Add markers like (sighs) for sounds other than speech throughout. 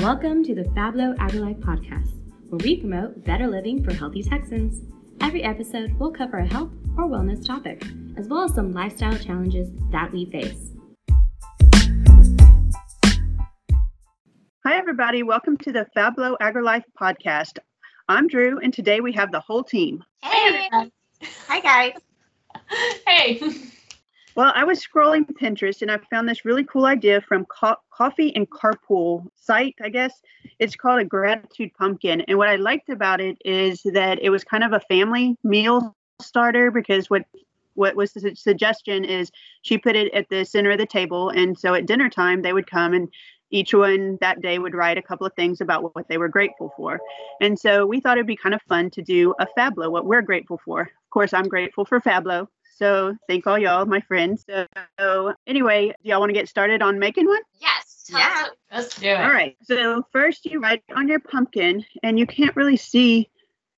Welcome to the Fablo AgriLife podcast, where we promote better living for healthy Texans. Every episode we'll cover a health or wellness topic, as well as some lifestyle challenges that we face. Hi, everybody. Welcome to the Fablo AgriLife podcast. I'm Drew, and today we have the whole team. Hey. Hi, guys. Hey. (laughs) Well, I was scrolling Pinterest and I found this really cool idea from Co- Coffee and Carpool site, I guess. It's called a gratitude pumpkin. And what I liked about it is that it was kind of a family meal starter because what what was the suggestion is she put it at the center of the table and so at dinner time they would come and each one that day would write a couple of things about what they were grateful for. And so we thought it'd be kind of fun to do a Fablo, what we're grateful for. Of course, I'm grateful for Fablo. So thank all y'all, my friends. So anyway, do y'all want to get started on making one? Yes. tell Yeah. Let's do it. All right. So first you write on your pumpkin and you can't really see.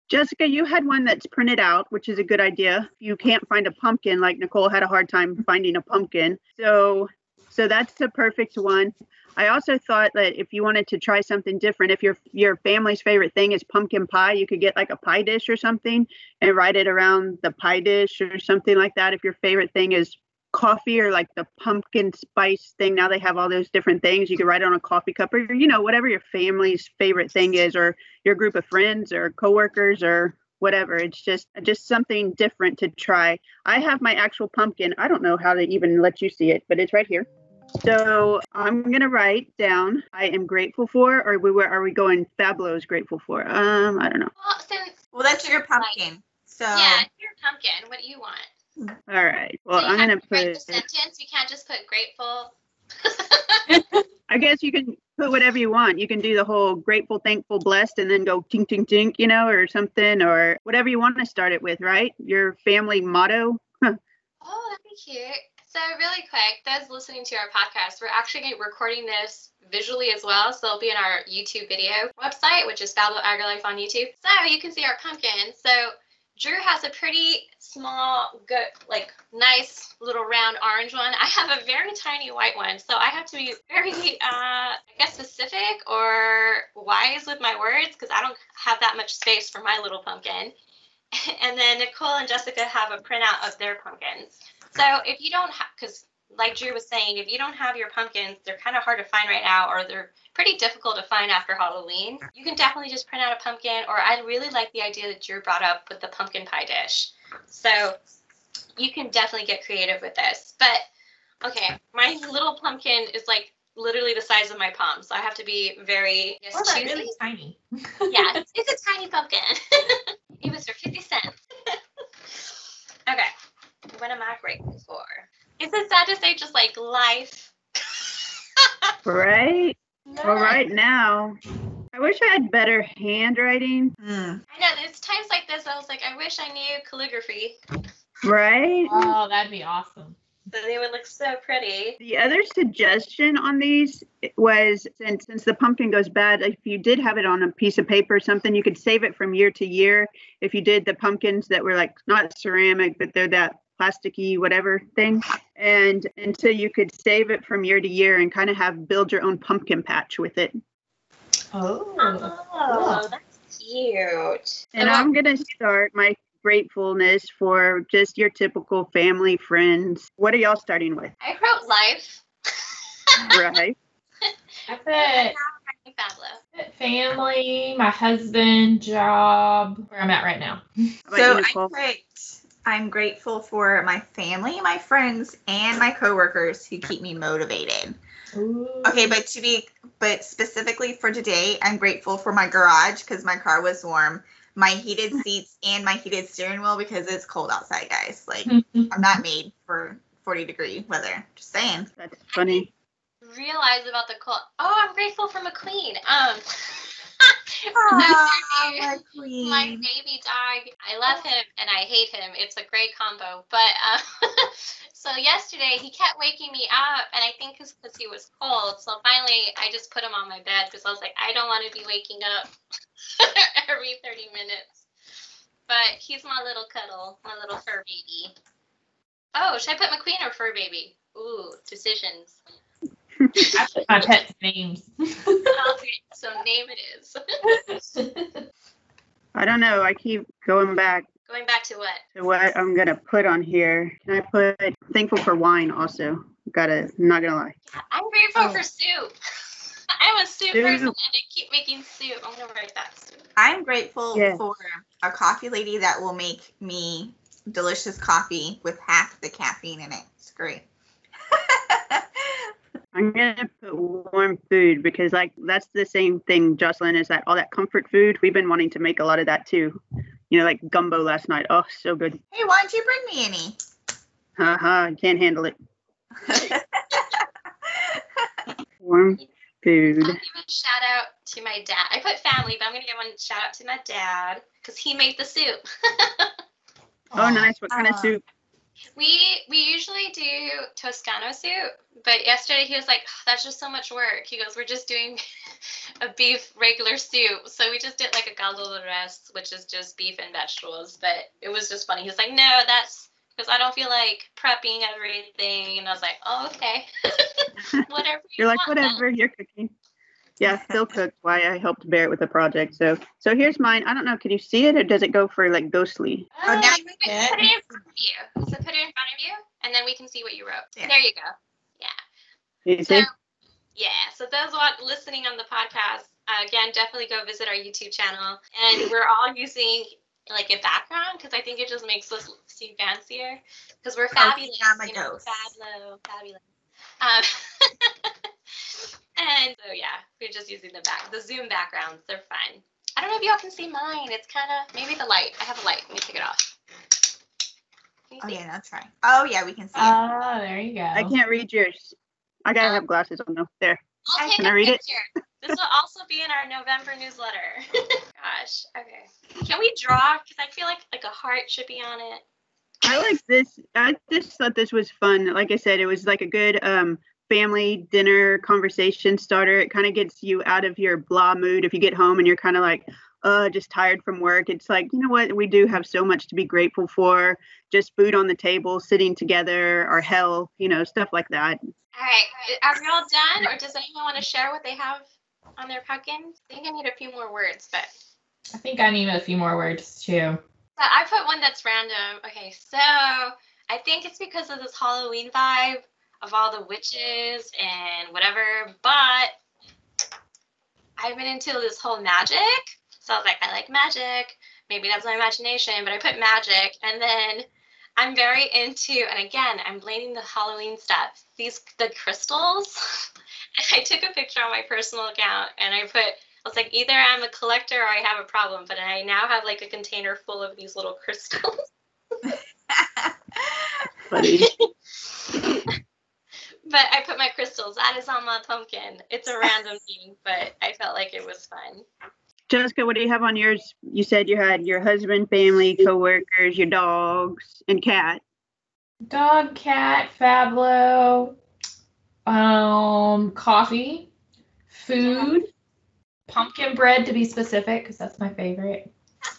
Jessica, you had one that's printed out, which is a good idea. You can't find a pumpkin like Nicole had a hard time finding a pumpkin. So so that's the perfect one. I also thought that if you wanted to try something different, if your your family's favorite thing is pumpkin pie, you could get like a pie dish or something and write it around the pie dish or something like that. If your favorite thing is coffee or like the pumpkin spice thing, now they have all those different things. You could write it on a coffee cup or you know whatever your family's favorite thing is, or your group of friends or coworkers or whatever. It's just just something different to try. I have my actual pumpkin. I don't know how to even let you see it, but it's right here. So I'm gonna write down I am grateful for, or we were are we going Fablo's grateful for? Um, I don't know. Well, since Well, that's your pumpkin. So yeah, your pumpkin. What do you want? All right. Well, so I'm gonna to write the put. sentence. You can't just put grateful. (laughs) I guess you can put whatever you want. You can do the whole grateful, thankful, blessed, and then go tink, tink, tink, you know, or something, or whatever you want to start it with, right? Your family motto. (laughs) Oh, that'd be cute. So really quick, those listening to our podcast, we're actually recording this visually as well. So it'll be in our YouTube video website, which is Fablo AgriLife on YouTube. So you can see our pumpkin. So Drew has a pretty small, good, like nice little round orange one. I have a very tiny white one. So I have to be very, uh, I guess, specific or wise with my words because I don't have that much space for my little pumpkin. (laughs) And then Nicole and Jessica have a printout of their pumpkins. So if you don't have, because like Drew was saying, if you don't have your pumpkins, they're kind of hard to find right now, or they're pretty difficult to find after Halloween. You can definitely just print out a pumpkin, or I really like the idea that Drew brought up with the pumpkin pie dish. So you can definitely get creative with this. But okay, my little pumpkin is like literally the size of my palm, so I have to be very guess, Oh, choosy. really tiny. (laughs) yeah, (laughs) it's a tiny pumpkin. it was for 50 cents. (laughs) okay, what am I grateful for? Is it sad to say just like life? (laughs) Right. Well, right now, I wish I had better handwriting. Mm. I know, there's times like this I was like, I wish I knew calligraphy. Right. Oh, that'd be awesome. So they would look so pretty. The other suggestion on these was since since the pumpkin goes bad, if you did have it on a piece of paper or something, you could save it from year to year. If you did the pumpkins that were like not ceramic, but they're that plasticky whatever thing, and until you could save it from year to year and kind of have build your own pumpkin patch with it. Oh. Oh, that's cute. And So I'm gonna start my gratefulness for just your typical family friends. What are y'all starting with? I wrote life. Right. I put Fabulous. family, my husband, job, where I'm at right now. So I Nicole? Put I'm grateful for my family, my friends, and my coworkers who keep me motivated. Ooh. Okay, but to be but specifically for today, I'm grateful for my garage because my car was warm, my heated (laughs) seats, and my heated steering wheel because it's cold outside, guys. Like (laughs) I'm not made for 40 degree weather. Just saying. That's funny. Realize about the cold. Oh, I'm grateful for McQueen. Um, Aw, my queen. my baby dog i love him and i hate him. It's a great combo. But uh, (laughs) so yesterday he kept waking me up and i think it's because he was cold. So finally i just put him on my bed because i was like i don't want to be waking up (laughs) every 30 minutes. But he's my little cuddle my little fur baby. Oh should i put mcqueen or fur baby? Ooh decisions. (laughs) I put my pet's names. Okay, so name it is. (laughs) I don't know. I keep going back Going back to what? to what I'm gonna put on here. Can I put thankful for wine also? Gotta not gonna lie. I'm grateful Oh. for soup. (laughs) I'm a soup Soup. person and I keep making soup. I'm gonna write that. Soup. I'm grateful Yeah. for a coffee lady that will make me delicious coffee with half the caffeine in it. It's great. I'm gonna put warm food because like that's the same thing, Jocelyn, is that all that comfort food. We've been wanting to make a lot of that too. You know, like gumbo last night. Oh, so good. hey, why don't you bring me any? Haha, I can't handle it. (laughs) Warm food. I'll give a shout out to my dad. I put family, but I'm gonna give one shout out to my dad because he made the soup. (laughs) Oh, nice. What kind of Uh, soup? We we usually do Toscano soup, but yesterday he was like, "Oh, "That's just so much work." He goes, "We're just doing (laughs) a beef regular soup," so we just did like a caldo de res, which is just beef and vegetables. But it was just funny. He's like, "No, that's." Because I don't feel like prepping everything, and I was like, "Oh, okay, (laughs) (laughs) whatever." You You're like, want, then." whatever, you're cooking. Yeah, (laughs) still cooked. Why I helped Barrett with the project. So, so here's mine. I don't know. Can you see it, or does it go for like ghostly? Oh, now Um, you put it in front of you. So put it in front of you, and then we can see what you wrote. Yeah. There you go. Yeah. You So, see? yeah. So those what listening on the podcast, uh, again, definitely go visit our YouTube channel. And we're all using like a background because I think it just makes us seem fancier because we're fabulous. You know, Fabulous. fablo, fabulous. Um, (laughs) and so yeah, we're just using the back, the Zoom backgrounds. They're fun. I don't know if y'all can see mine. It's kind of maybe the light. I have a light. Let me take it off. Can you Oh see? yeah, that's right. Oh yeah, we can see it. Oh, there you go. I can't read yours. I gotta have glasses on though. There. I'll take Can a I read it? This will also be in our November newsletter. (laughs) Gosh. Okay. Can we draw? Because I feel like like a heart should be on it. I like this. I just thought this was fun. Like I said, it was like a good um, family dinner conversation starter. It kind of gets you out of your blah mood if you get home and you're kind of like, uh, just tired from work. It's like, you know what? We do have so much to be grateful for. Just food on the table, sitting together, our health, you know, stuff like that. All right. Are we all done, or does anyone want to share what they have on their pumpkins? I think I need a few more words, but I think I need a few more words too. but I put one that's random. Okay, so I think it's because of this Halloween vibe of all the witches and whatever, but I've been into this whole magic. So I was like, I like magic. Maybe that's my imagination, but I put magic. And then I'm very into, and again, I'm blaming the Halloween stuff. These, the crystals. (laughs) I took a picture on my personal account and I put, I was like, either I'm a collector or I have a problem, but I now have like a container full of these little (laughs) crystals. Funny. (laughs) But I put my crystals. That is on my pumpkin. It's a random (laughs) thing, but I felt like it was fun. Jessica, what do you have on yours? You said you had your husband, family, coworkers, your dogs, and cat. Dog, cat, Fablo, um, coffee, food, pumpkin bread to be specific, because that's my favorite.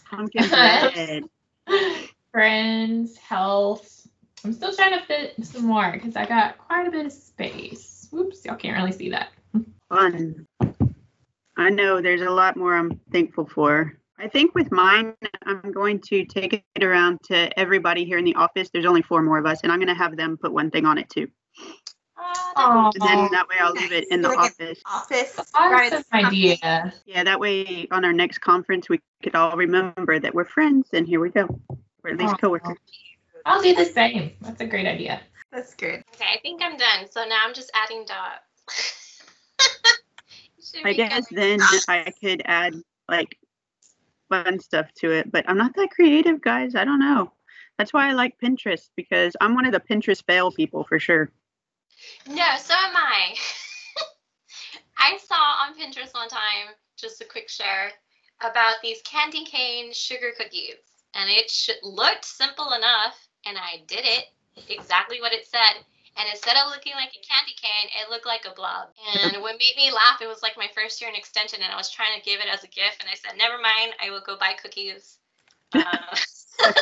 Pumpkin (laughs) bread. Friends, health. I'm still trying to fit some more because I got quite a bit of space. Whoops, y'all can't really see that. Fun. I know there's a lot more I'm thankful for. I think with mine, I'm going to take it around to everybody here in the office. There's only four more of us, and I'm going to have them put one thing on it too. Oh, And then that way I'll leave it in the Like an office. Office. Awesome idea. Yeah, that way on our next conference, we could all remember that we're friends, and here we go. We're at least Aw. coworkers. I'll do the same. That's a great idea. That's good. Okay, I think I'm done. So now I'm just adding dots. (laughs) I guess good. then I could add like fun stuff to it, but I'm not that creative, guys. I don't know. That's why I like Pinterest because I'm one of the Pinterest fail people for sure. No, so am I. (laughs) I saw on Pinterest one time, just a quick share, about these candy cane sugar cookies. And it sh- looked simple enough, and I did it exactly what it said. And instead of looking like a candy cane, it looked like a blob. And what made me laugh, it was like my first year in extension, and I was trying to give it as a gift. And I said, never mind, I will go buy cookies. (laughs) Uh, but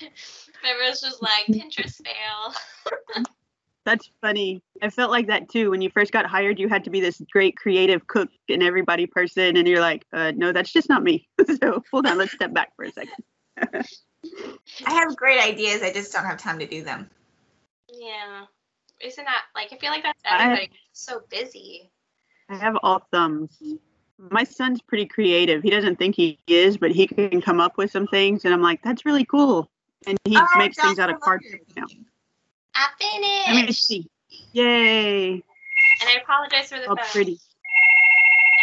(laughs) it was just like Pinterest fail. (laughs) That's funny. I felt like that too. When you first got hired, you had to be this great creative cook and everybody person, and you're like, uh, no, that's just not me. so hold on, let's step back for a second. I have great ideas. I just don't have time to do them. Yeah. Isn't that like I feel like that's I- everybody so busy. I have all thumbs. My son's pretty creative. He doesn't think he is, but he can come up with some things, and I'm like, that's really cool. And he Oh, makes things out of love cardboard your now. baking. I Let me see. Yay! And I apologize for the Oh, phone. pretty.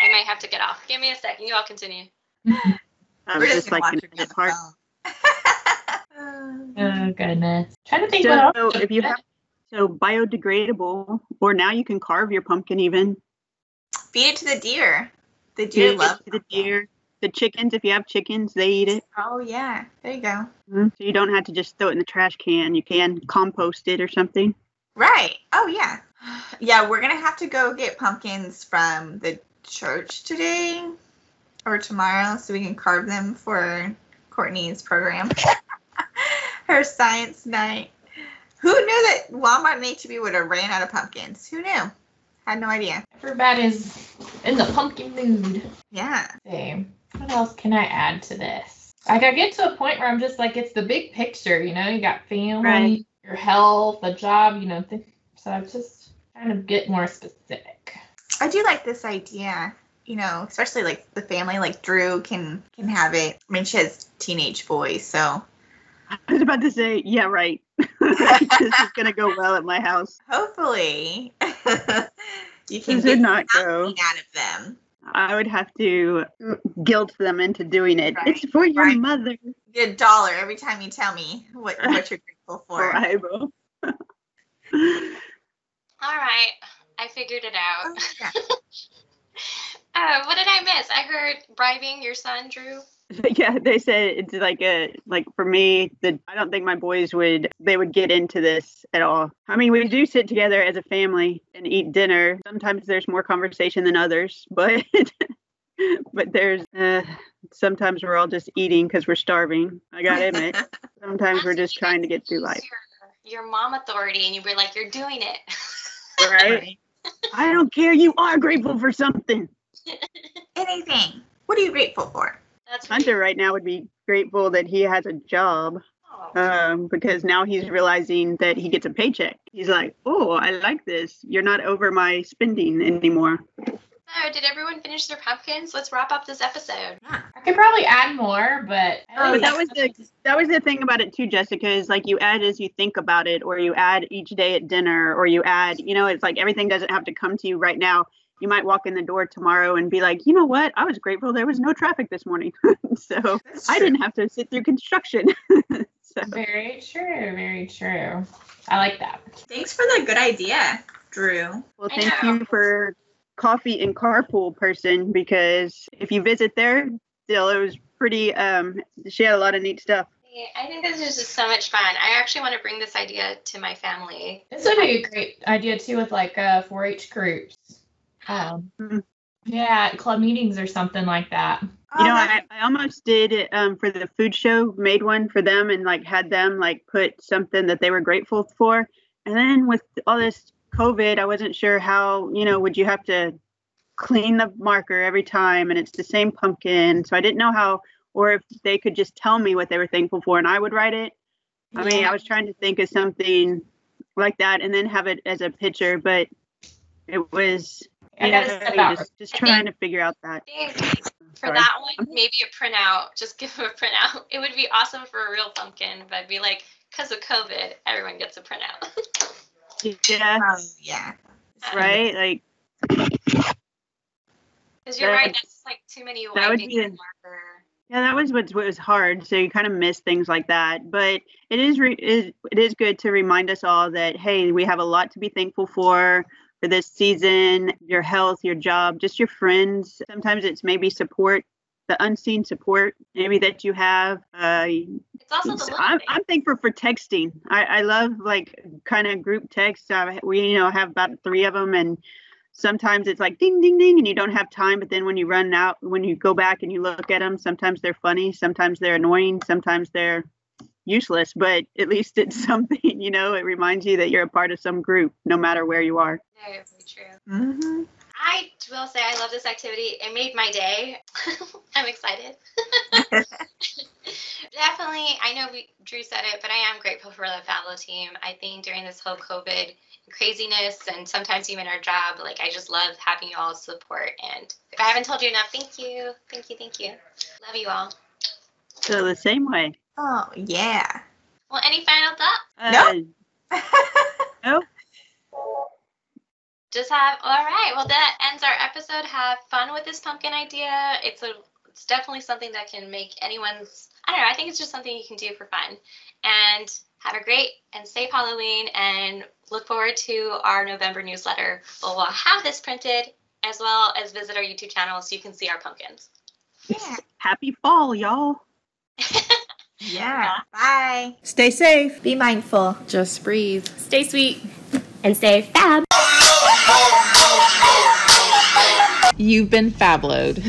I might have to get off. Give me a second. You all continue. (laughs) I We're was just just like in her the part. Phone. Oh goodness. Trying to think what So else. if you have so biodegradable, or now you can carve your pumpkin even. Feed it to the deer. The deer Feed it love to the deer. The chickens, if you have chickens, they eat it. Oh yeah, there you go. Mhm. So you don't have to just throw it in the trash can. You can compost it or something. Right. Oh yeah. (sighs) Yeah, we're gonna have to go get pumpkins from the church today or tomorrow so we can carve them for Courtney's program. (laughs) Her science night. Who knew that Walmart and HEB would have ran out of pumpkins? Who knew? Had no idea. Everybody's in the pumpkin mood. Yeah. see. What else can I add to this? Like I get to a point where I'm just like, it's the big picture, you know. You got family, Right. your health, a job, you know. Th- so I'm just trying to get more specific. I do like this idea. You know, especially like the family, like Drew can can have it. I mean, she has teenage boys, so I was about to say, yeah, right. (laughs) this is gonna go well at my house. hopefully (laughs) you can get not go. out of them. I would have to guilt them into doing it. Right, It's for your right. mother. Get a dollar every time you tell me what what you're grateful (laughs) for. Bible. All right. I figured it out. Oh, yeah. Uh, what did I miss? I heard bribing your son, Drew. (laughs) yeah, they said it's like a like for me, the I don't think my boys would they would get into this at all. I mean, we do sit together as a family and eat dinner. Sometimes there's more conversation than others, (laughs) but but there's uh, sometimes we're all just eating because we're starving. I gotta admit, (laughs) sometimes we're just trying to get through life. Your, your mom authority, and you were like, "You're doing it." Right? I don't care. You are grateful for something. Anything. What are you grateful for? That's Hunter right now would be grateful that he has a job Oh, um, because now he's realizing that he gets a paycheck. He's like, oh, I like this. You're not over my spending anymore. So, did everyone finish their pumpkins? Let's wrap up this episode. I could probably add more, but Oh, But that was the that was the thing about it too, Jessica. Is like you add as you think about it, or you add each day at dinner, or you add. You know, it's like everything doesn't have to come to you right now. You might walk in the door tomorrow and be like, you know what? I was grateful there was no traffic this morning, (laughs) so I didn't have to sit through construction. (laughs) so very true. Very true. I like that. Thanks for the good idea, Drew. Well, thank you for coffee and carpool person because if you visit there, still it was pretty. Um, she had a lot of neat stuff. I think this is just so much fun. I actually want to bring this idea to my family. This would be a great idea too with like a 4-H groups. Um, Mhm. yeah, club meetings or something like that. You know, I, I almost did it um, for the food show, made one for them and like had them like put something that they were grateful for. And then with all this COVID, I wasn't sure how, you know, would you have to clean the marker every time and it's the same pumpkin. So I didn't know how, or if they could just tell me what they were thankful for and I would write it. I mean, I was trying to think of something like that and then have it as a picture, but it was, I you gotta know, step out. just, just trying to figure out that. (laughs) For that one, mm-hmm. maybe a printout. Just (laughs) give them a printout. It would be awesome for a real pumpkin, but it'd be like, because of COVID, everyone gets a printout. Yeah, Oh, yeah. (laughs) right? Like, Because you're That- right, that's like too many that would be the the- marker. Yeah, that was what, what was hard. So you kind of miss things like that. But it is, re- is it is good to remind us all that hey, we have a lot to be thankful for for this season. Your health, your job, just your friends. Sometimes it's maybe support, the unseen support maybe that you have. Uh, It's also the I'm. I'm thankful for texting. I, I love like kind of group texts. Uh, we you know have about three of them, and sometimes it's like ding ding ding, and you don't have time. But then when you run out, when you go back and you look at them, sometimes they're funny, sometimes they're annoying, sometimes they're useless. But at least it's (laughs) something You know, it reminds you that you're a part of some group, no matter where you are. Very, true. hmm I will say I love this activity. It made my day. (laughs) I'm excited. (laughs) Definitely, I know we, Drew said it, but I am grateful for the Fablo team. I think during this whole COVID craziness and sometimes even our job, like I just love having you all support. And if I haven't told you enough, thank you, thank you, thank you. Love you all. So the same way. Oh yeah. Well, any final thoughts? Uh, No. (laughs) no? just have all right well that ends our episode have fun with this pumpkin idea it's a it's definitely something that can make anyone's i don't know i think it's just something you can do for fun and have a great and safe halloween and look forward to our november newsletter where we'll have this printed as well as visit our youtube channel so you can see our pumpkins Yeah. Happy fall, y'all. Yeah. (laughs) Bye. Stay safe. Be mindful. Just breathe. Stay sweet and stay fab. (laughs) You've been fabloed.